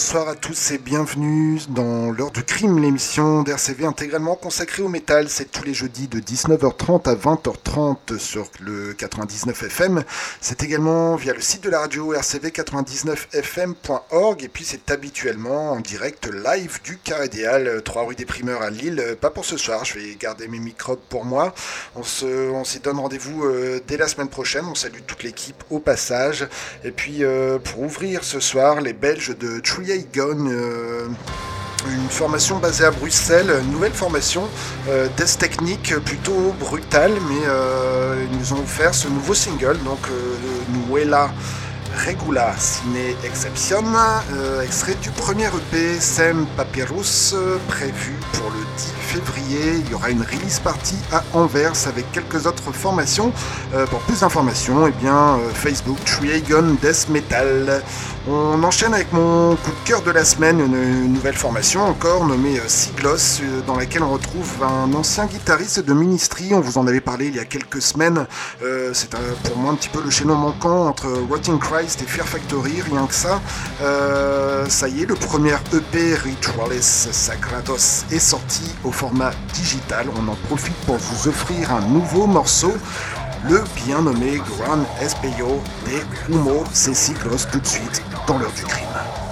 Bonsoir à tous et bienvenue dans l'heure du crime, l'émission d'RCV intégralement consacrée au métal. C'est tous les jeudis de 19h30 à 20h30 sur le 99 FM. C'est également via le site de la radio rcv99fm.org et puis c'est habituellement en direct live du Carré Idéal, 3 rue des Primeurs à Lille. Pas pour ce soir, je vais garder mes microbes pour moi. On se, s'y donne rendez-vous euh, dès la semaine prochaine. On salue toute l'équipe au passage. Et puis euh, pour ouvrir ce soir, les Belges de Euh, une formation basée à Bruxelles, nouvelle formation euh, technique plutôt brutale, mais euh, ils nous ont offert ce nouveau single, donc euh, Regula Cine Exception, euh, extrait du premier EP Sem Papyrus, euh, prévu pour le 10 février. Il y aura une release party à Anvers avec quelques autres formations. Euh, pour plus d'informations, eh bien, Facebook Triagon Death Metal. On enchaîne avec mon coup de cœur de la semaine, une, nouvelle formation encore nommée Siglos, dans laquelle on retrouve un ancien guitariste de Ministry. On vous en avait parlé il y a quelques semaines. C'est pour moi un petit peu le chaînon manquant entre Rotting Christ et Fear Factory, rien que ça. Euh, ça y est, le premier EP Ritualis Sacratos est sorti au format digital. On en profite pour vous offrir un nouveau morceau le bien nommé Gran Espejo de Humo, c'est Siglos tout de suite dans l'heure du crime.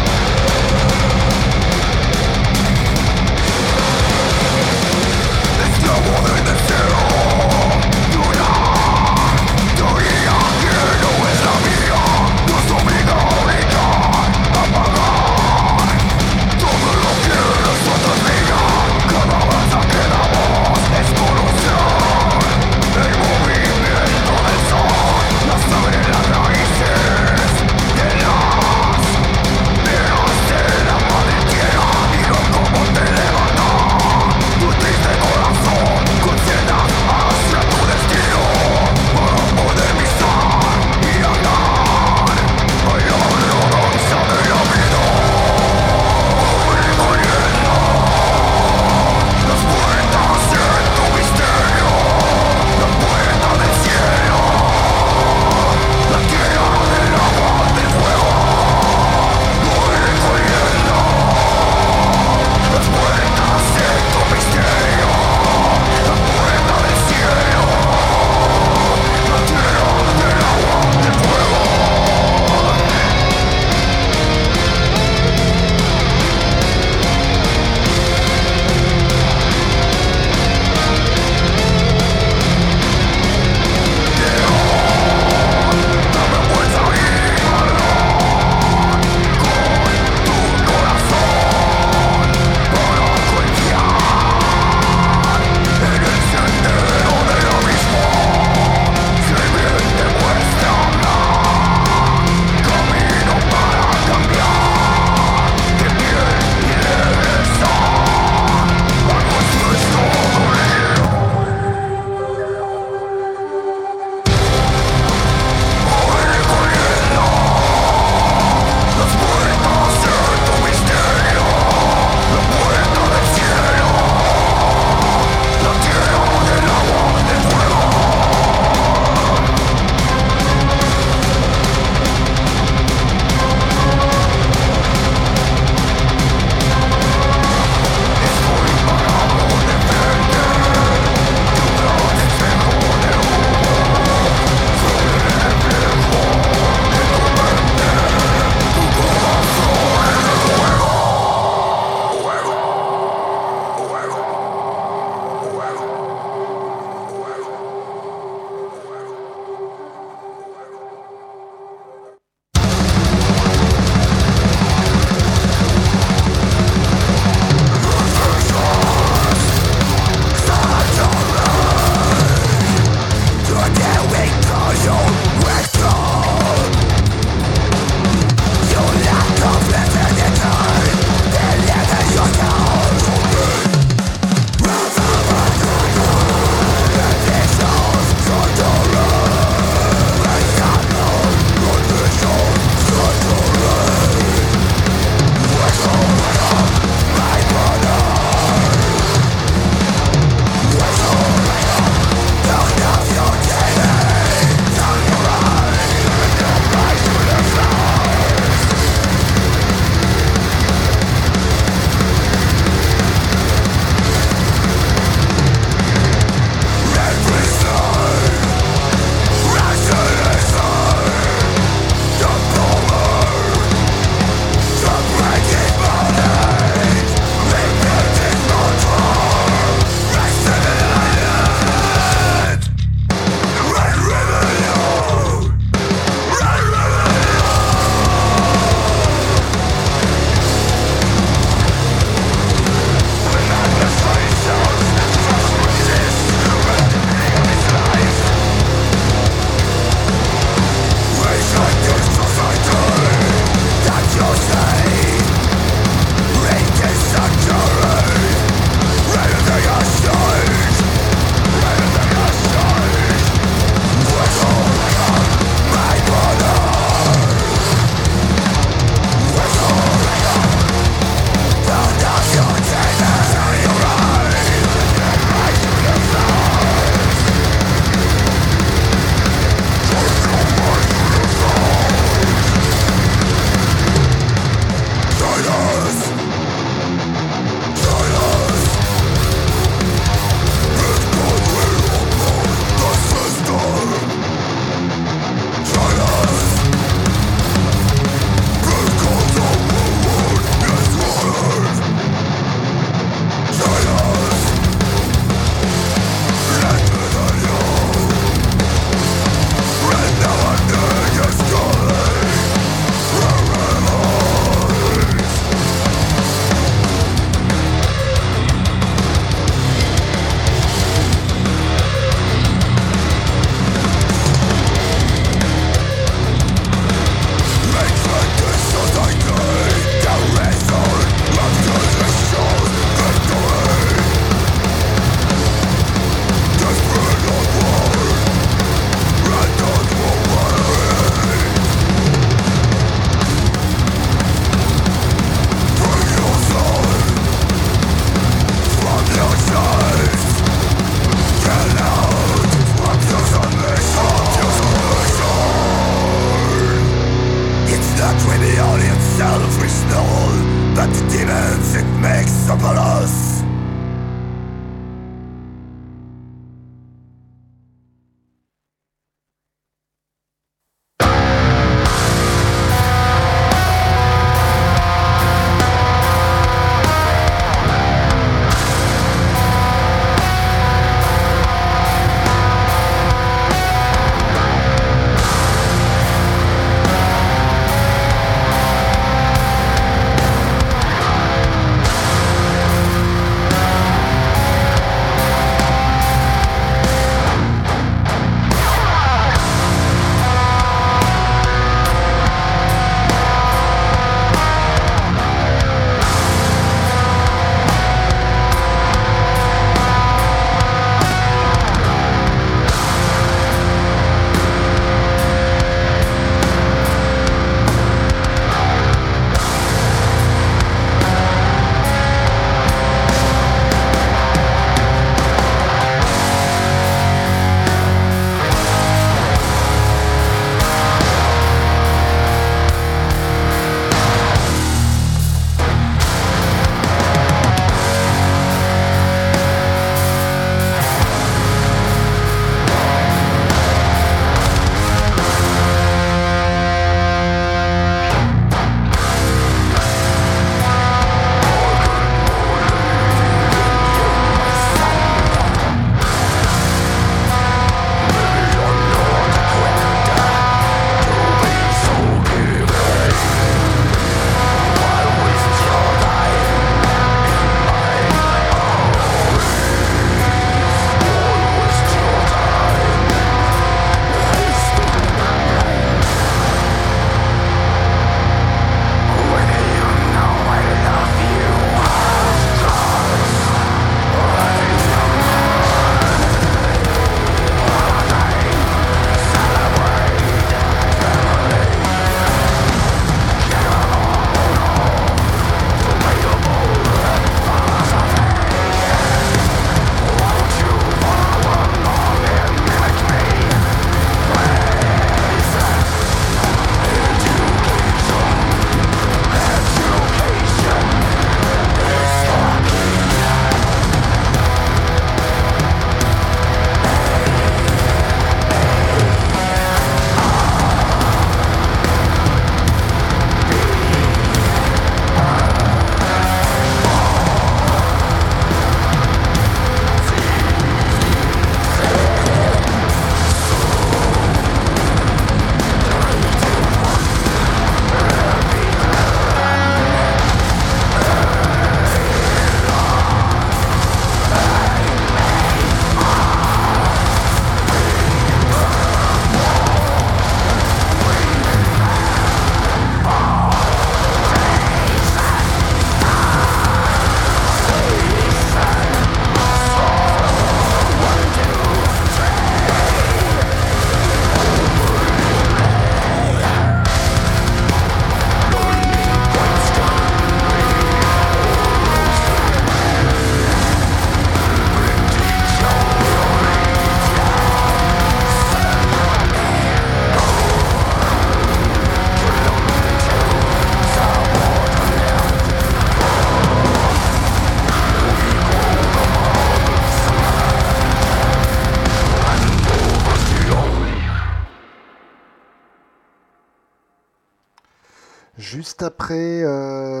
Après, euh,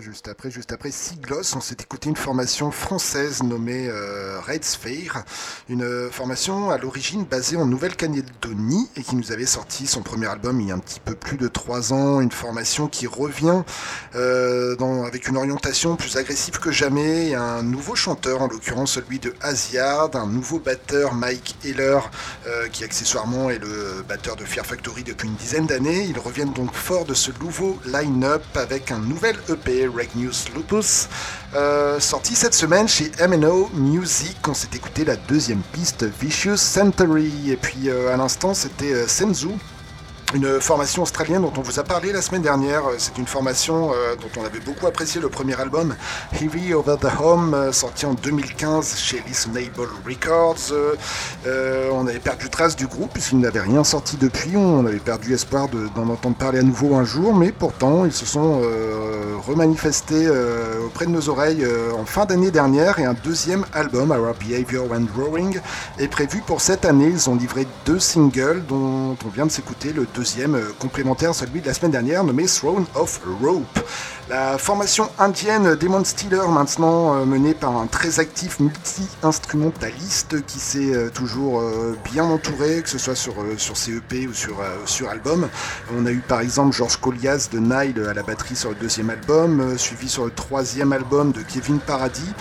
juste après, juste après Siglos, on s'est écouté une formation française nommée euh, Red Sphere, une formation à l'origine basée en Nouvelle-Calédonie et qui nous avait sorti son premier album il y a un petit peu plus de trois ans, une formation qui revient euh, avec une orientation plus agressive que jamais, un nouveau chanteur, en l'occurrence celui de Asiard, un nouveau batteur Mike Heller, euh, qui accessoirement est le batteur de Fear Factory depuis une dizaine d'années. Ils reviennent donc fort de ce nouveau line-up avec un nouvel EP, Reg News Lupus, euh, sorti cette semaine chez MNO Music. On s'est écouté la deuxième piste, Vicious Century. Et puis euh, à l'instant, c'était Senzu une formation australienne dont on vous a parlé la semaine dernière. C'est une formation euh, dont on avait beaucoup apprécié le premier album, Heavy Over the Home, euh, sorti en 2015 chez Listenable Records. Euh, on avait perdu trace du groupe puisqu'il n'avait rien sorti depuis. On avait perdu espoir d'en entendre parler à nouveau un jour, mais pourtant ils se sont remanifestés auprès de nos oreilles en fin d'année dernière et un deuxième album, Our Behavior When Growing, est prévu pour cette année. Ils ont livré deux singles dont on vient de s'écouter le deuxième euh, complémentaire, celui de la semaine dernière, nommé Throne of Rope. La formation indienne Demon Stealer, maintenant euh, menée par un très actif multi-instrumentaliste qui s'est euh, toujours euh, bien entouré, que ce soit sur, sur CEP ou sur, sur album. On a eu par exemple Georges Collias de Nile à la batterie sur le deuxième album, suivi sur le troisième album de Kevin Paradis,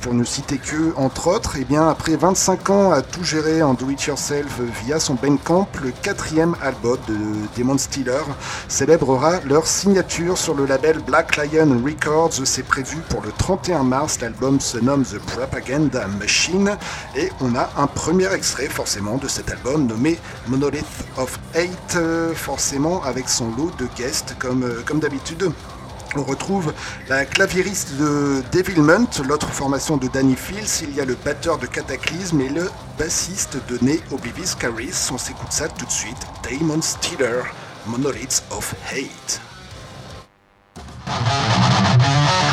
pour ne citer que entre autres. Et eh bien après 25 ans à tout gérer en do-it-yourself via son Bandcamp, le quatrième album de Demon Stealer célébrera leur signature sur le label Black Lion Records, c'est prévu pour le 31 mars. L'album se nomme The Propaganda Machine et on a un premier extrait forcément de cet album nommé Monolith of Hate, forcément avec son lot de guests comme, euh, d'habitude. On retrouve la claviériste de Devilment, l'autre formation de Danny Fields, il y a le batteur de Cataclysm et le bassiste de Ney Oblivious Caris. On s'écoute ça tout de suite. Damon Steeler, Monoliths of Hate. ¡Gracias!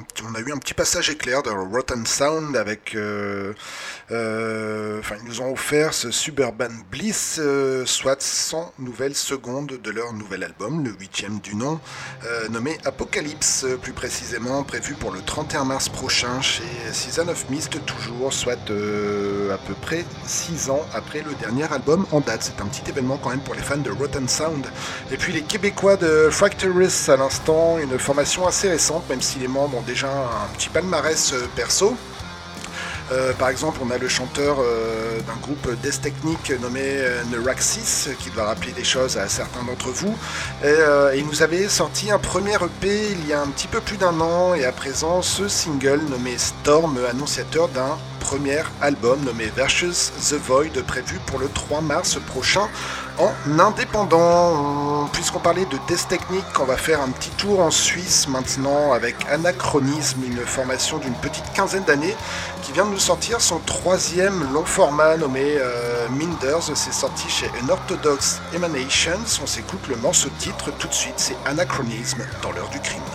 Euh, on, a eu un petit passage éclair de Rotten Sound avec, euh, euh, enfin ils nous ont offert ce Suburban Bliss, soit 100 nouvelles secondes de leur nouvel album, le huitième du nom, nommé Apocalypse, plus précisément prévu pour le 31 mars prochain chez Season of Mist toujours, soit à peu près 6 ans après le dernier album en date. C'est un petit événement quand même pour les fans de Rotten Sound. Et puis les Québécois de Fracturis à l'instant, une formation assez récente, même si les membres ont un petit palmarès euh, perso. Euh, par exemple, on a le chanteur euh, d'un groupe Death Technique nommé Neuraxis, qui doit rappeler des choses à certains d'entre vous. Et, il nous avait sorti un premier EP il y a un petit peu plus d'un an, et à présent, ce single nommé Storm, annonciateur d'un premier album nommé Versus The Void, prévu pour le 3 mars prochain en indépendant. Puisqu'on parlait de test technique, on va faire un petit tour en Suisse maintenant avec Anachronisme, une formation d'une petite quinzaine d'années qui vient de nous sortir son troisième long format nommé euh, Minders. C'est sorti chez Unorthodox Emanations. On s'écoute le morceau titre tout de suite, c'est Anachronisme dans l'heure du crime.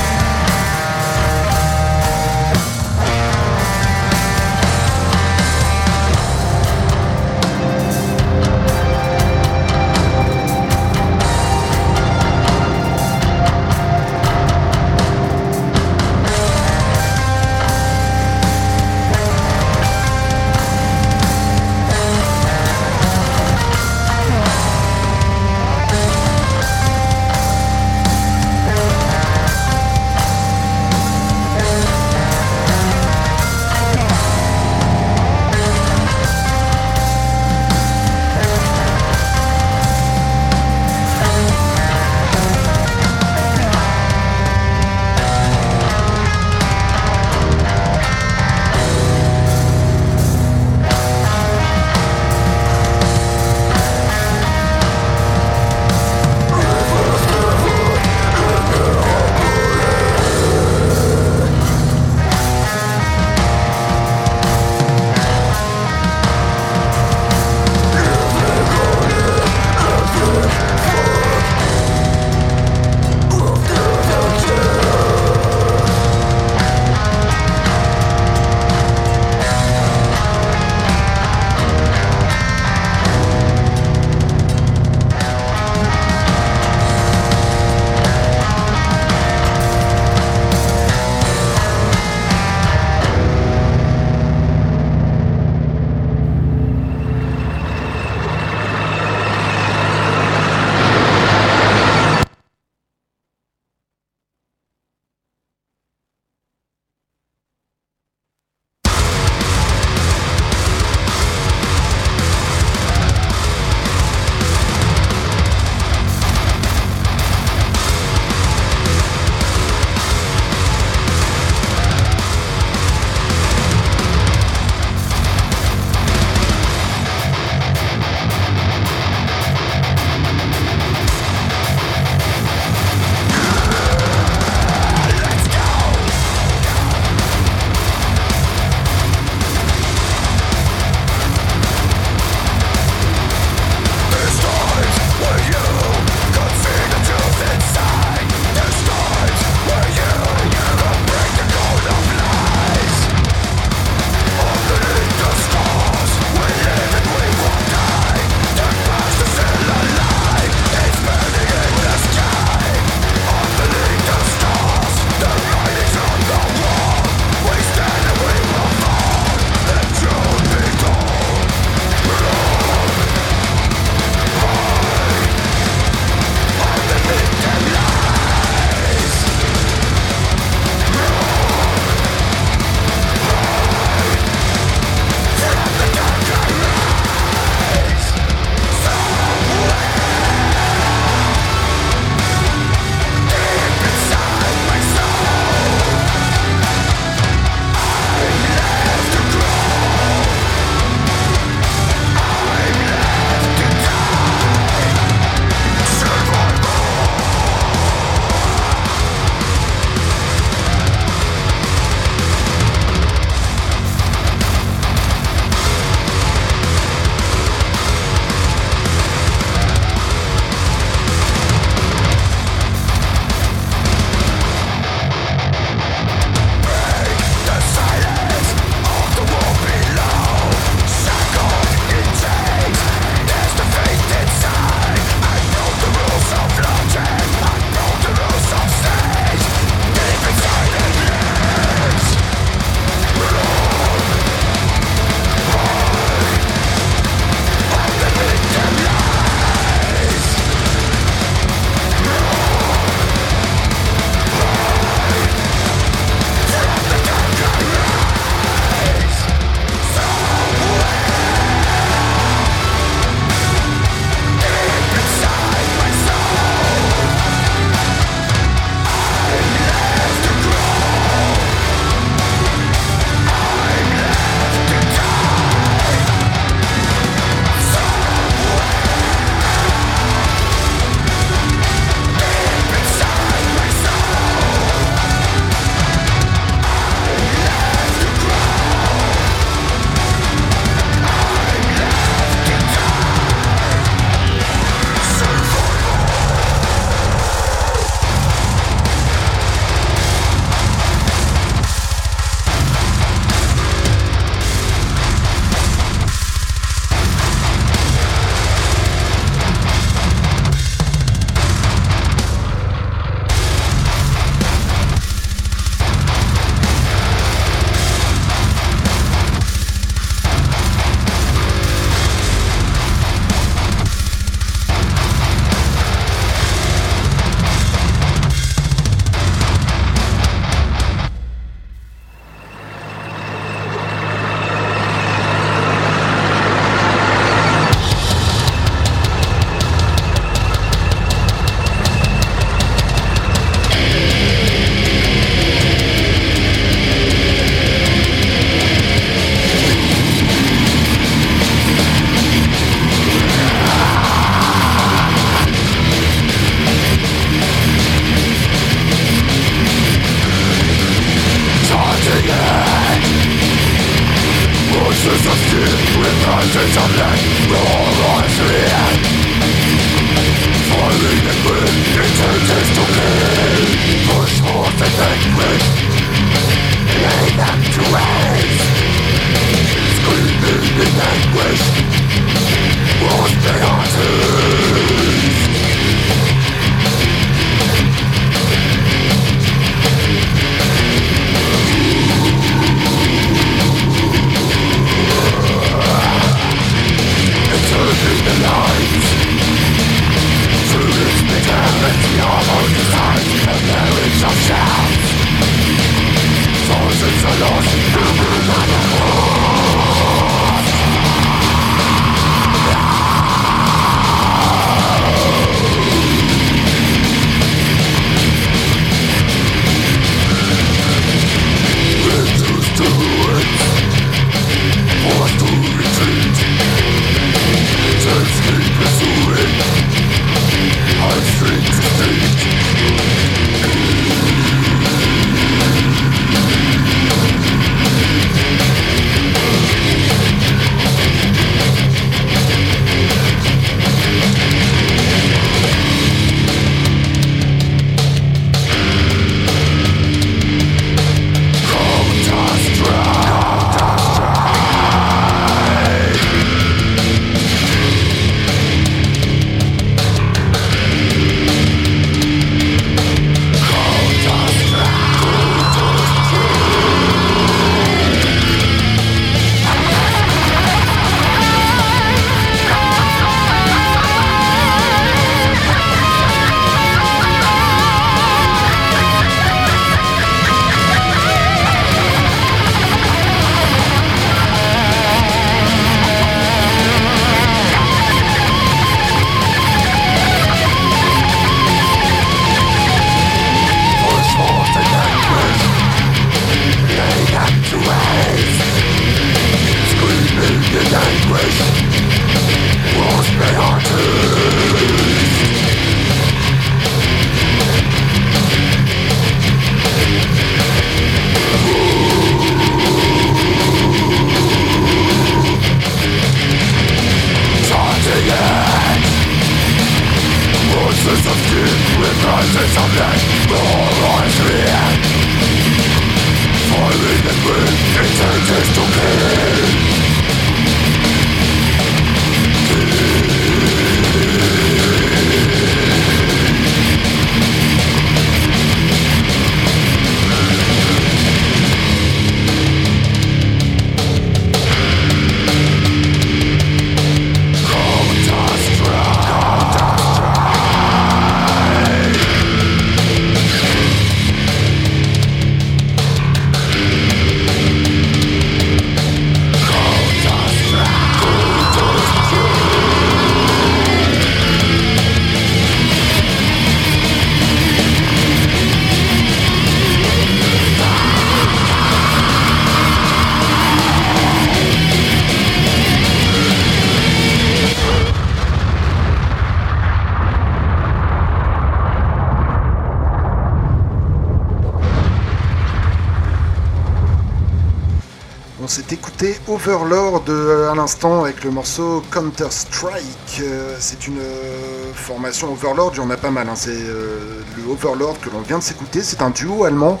Overlord euh, à l'instant avec le morceau Counter Strike. Euh, c'est une euh, formation Overlord, il y en a pas mal. Hein. C'est le Overlord que l'on vient de s'écouter. C'est un duo allemand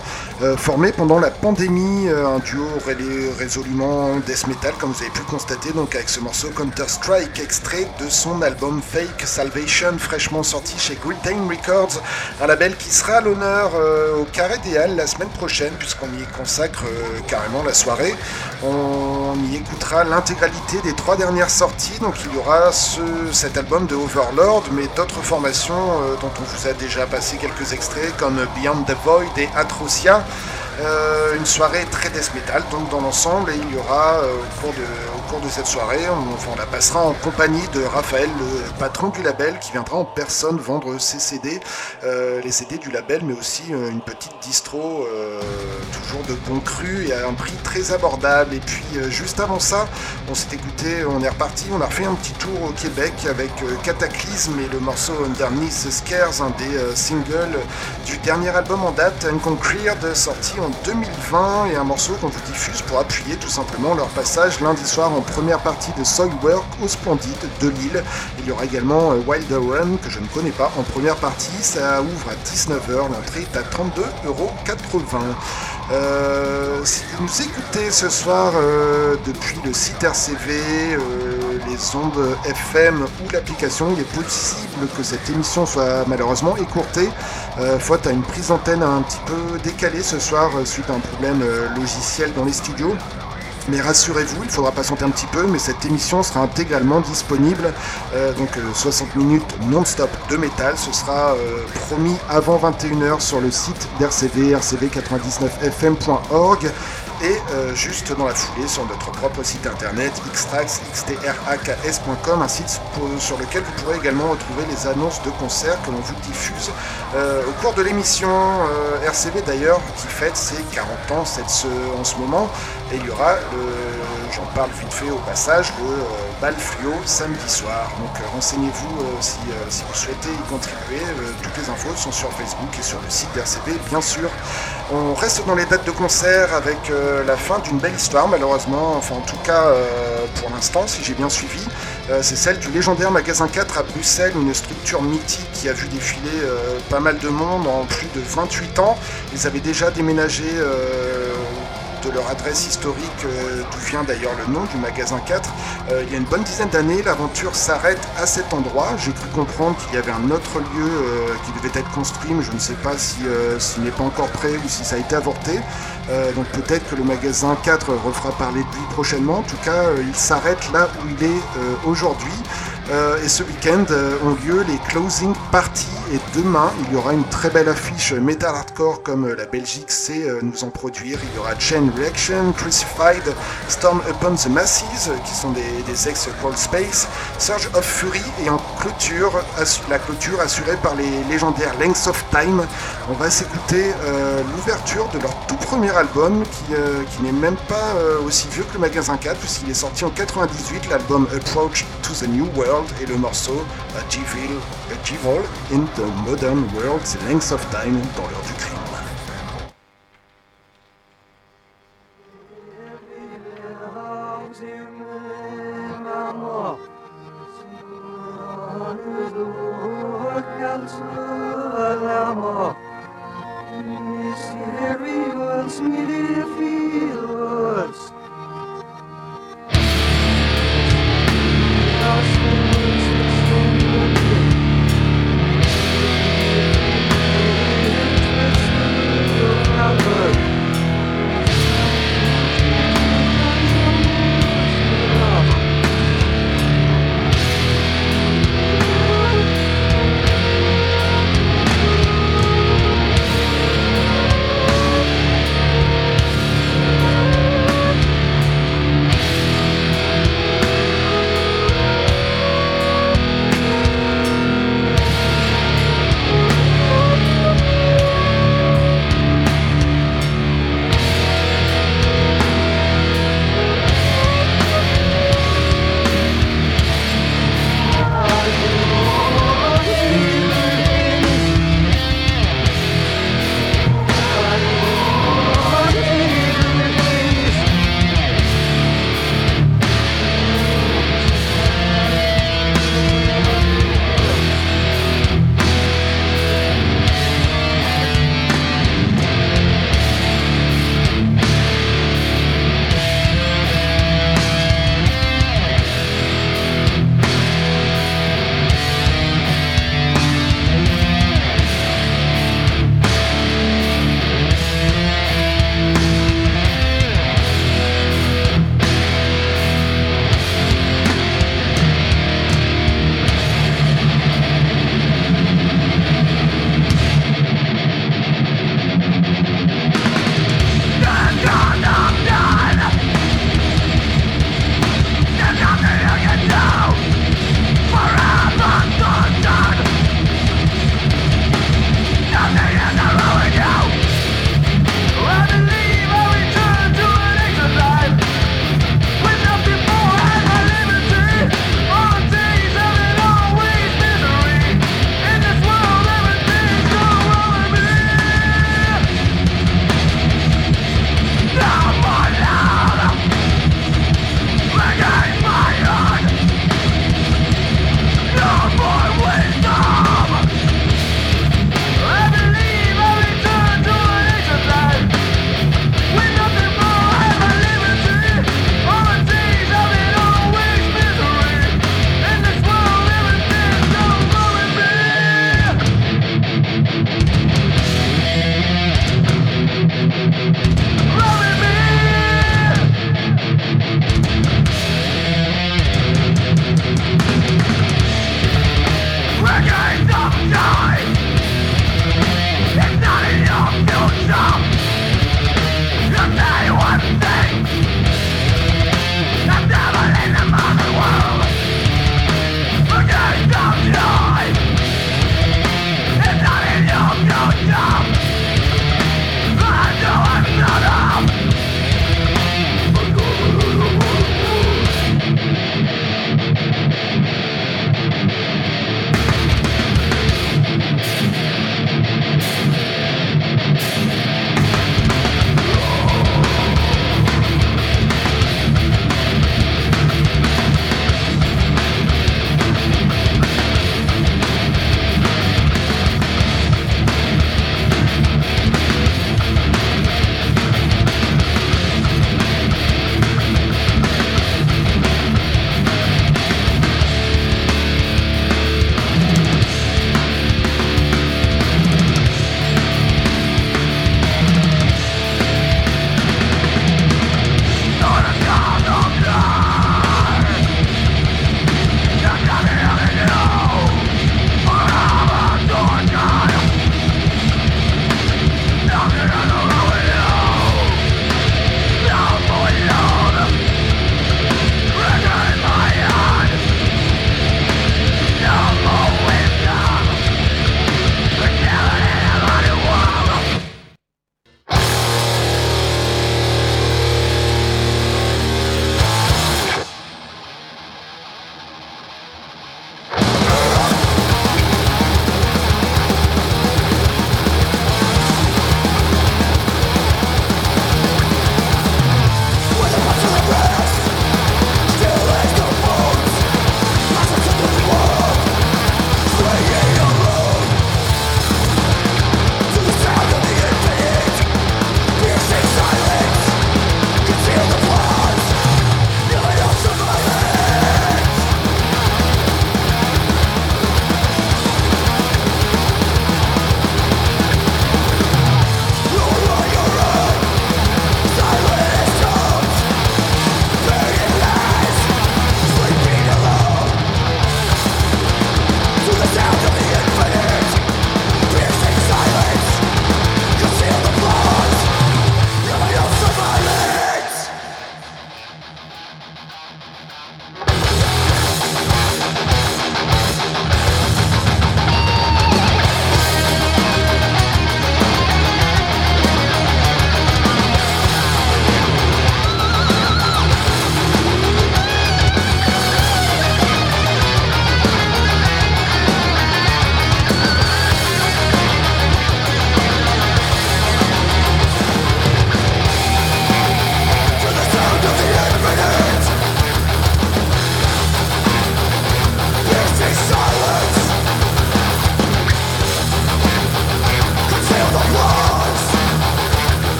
formé pendant la pandémie, un duo résolument death metal comme vous avez pu constater. Donc avec ce morceau Counter Strike, extrait de son album Fake Salvation, fraîchement sorti chez Time Records, un label qui sera l'honneur au Carré des Halles la semaine prochaine puisqu'on y consacre carrément la soirée. On y écoutera l'intégralité des trois dernières sorties. Donc il y aura ce, cet album de Overlord, mais d'autres formations euh, dont on vous a déjà passé quelques extraits comme Beyond the Void et Atrocia. Euh, une soirée très death metal donc dans l'ensemble et il y aura euh, au, cours de, cette soirée, on, la passera en compagnie de Raphaël, le patron du label, qui viendra en personne vendre ses CD, euh, les CD du label, mais aussi une petite distro, toujours de bon cru et à un prix très abordable. Et puis juste avant ça, on s'est écouté, on est reparti, on a refait un petit tour au Québec avec Cataclysme et le morceau Underneath Scares, un des singles du dernier album en date, Unconquered, sorti en 2020 et un morceau qu'on vous diffuse pour appuyer tout simplement leur passage lundi soir en première partie de Soilwork au Splendide de Lille. Il y aura également euh, Wild Run que je ne connais pas en première partie. Ça ouvre à 19h. L'entrée est à 32,80€. Euh, si vous nous écoutez ce soir euh, depuis le site RCV, les ondes FM ou l'application, il est possible que cette émission soit malheureusement écourtée, faute à une prise d'antenne un petit peu décalée ce soir suite à un problème euh, logiciel dans les studios. Mais rassurez-vous, il faudra patienter un petit peu, mais cette émission sera intégralement disponible. Euh, donc 60 euh, minutes non-stop de métal. Ce sera promis avant 21h sur le site d'RCV, rcv99fm.org et euh, juste dans la foulée sur notre propre site internet xtrax, xtraks.com, un site sur lequel vous pourrez également retrouver les annonces de concerts que l'on vous diffuse euh, au cours de l'émission euh, RCV d'ailleurs qui fête ses 40 ans en ce moment. Et il y aura j'en parle vite fait au passage, le bal fluo samedi soir. Donc renseignez-vous si, si, vous souhaitez y contribuer. toutes les infos sont sur Facebook et sur le site d'RCV bien sûr. On reste dans les dates de concert avec euh, la fin d'une belle histoire, malheureusement, enfin en tout cas euh, pour l'instant, si j'ai bien suivi. Euh, c'est celle du légendaire magasin 4 à Bruxelles, une structure mythique qui a vu défiler pas mal de monde en plus de 28 ans. Ils avaient déjà déménagé de leur adresse historique, euh, d'où vient d'ailleurs le nom du magasin 4. Euh, il y a une bonne dizaine d'années, l'aventure s'arrête à cet endroit. J'ai cru comprendre qu'il y avait un autre lieu euh, qui devait être construit, mais je ne sais pas si n'est pas encore prêt ou si ça a été avorté. donc peut-être que le magasin 4 refera parler de lui prochainement. En tout cas, il s'arrête là où il est aujourd'hui. Euh, et ce week-end euh, ont lieu les closing parties et demain il y aura une très belle affiche metal hardcore comme euh, la Belgique sait nous en produire. Il y aura Chain Reaction, Crucified, Storm Upon the Masses qui sont des, ex Cold Space, Surge of Fury et en clôture, la clôture assurée par les légendaires Lengths of Time. On va s'écouter l'ouverture de leur tout premier album qui, qui n'est même pas aussi vieux que le magasin 4 puisqu'il est sorti en 98, l'album Approach to the New World et le morceau G-Ville, A in the Modern World, Length of Time dans l'heure du.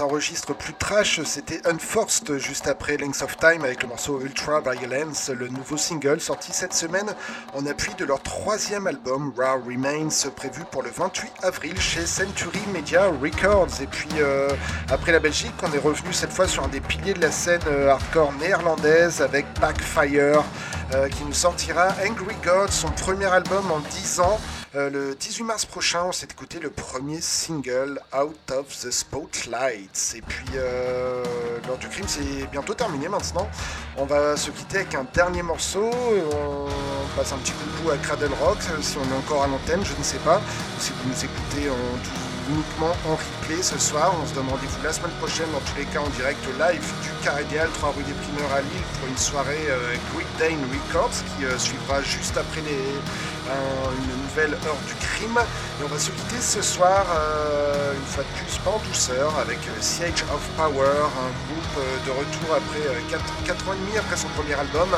Dans un registre plus trash, c'était Unforced juste après Length of Time avec le morceau Ultra Violence, le nouveau single sorti cette semaine en appui de leur troisième album Raw Remains prévu pour le 28 avril chez Century Media Records. Et puis euh, après la Belgique, on est revenu cette fois sur un des piliers de la scène euh, hardcore néerlandaise avec Backfire qui nous sortira Angry God, son premier album en 10 ans. Euh, le 18 mars prochain, on s'est écouté le premier single Out of the Spotlights. Et puis, euh, l'heure du crime, c'est bientôt terminé maintenant. On va se quitter avec un dernier morceau. On passe un petit coucou à Cradle Rock, si on est encore à l'antenne, je ne sais pas. Si vous nous écoutez en, uniquement en replay ce soir, on se donne rendez-vous la semaine prochaine, dans tous les cas en direct live du Carré 3 rue des Primeurs à Lille, pour une soirée euh, Great Dane Records qui euh, suivra juste après les une nouvelle heure du crime. Et on va se quitter ce soir, euh, une fois de plus, pas en douceur, avec euh, Siege of Power, un groupe euh, de retour après 4, ans et demi après son premier album.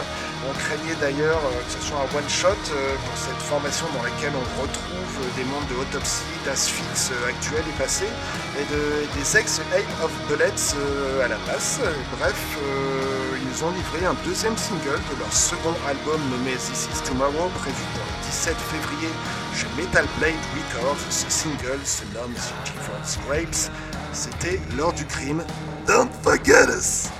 On craignait d'ailleurs que ce soit un one-shot pour cette formation dans laquelle on retrouve des membres de Autopsy, d'Asphyx actuels et passés, et des ex-Aim of Bullets à la basse. Bref, ils ont livré un deuxième single de leur second album nommé This Is Tomorrow, prévu 17 février chez Metal Blade Records. Ce single se nomme The Rapes. C'était l'heure du crime. Don't forget us!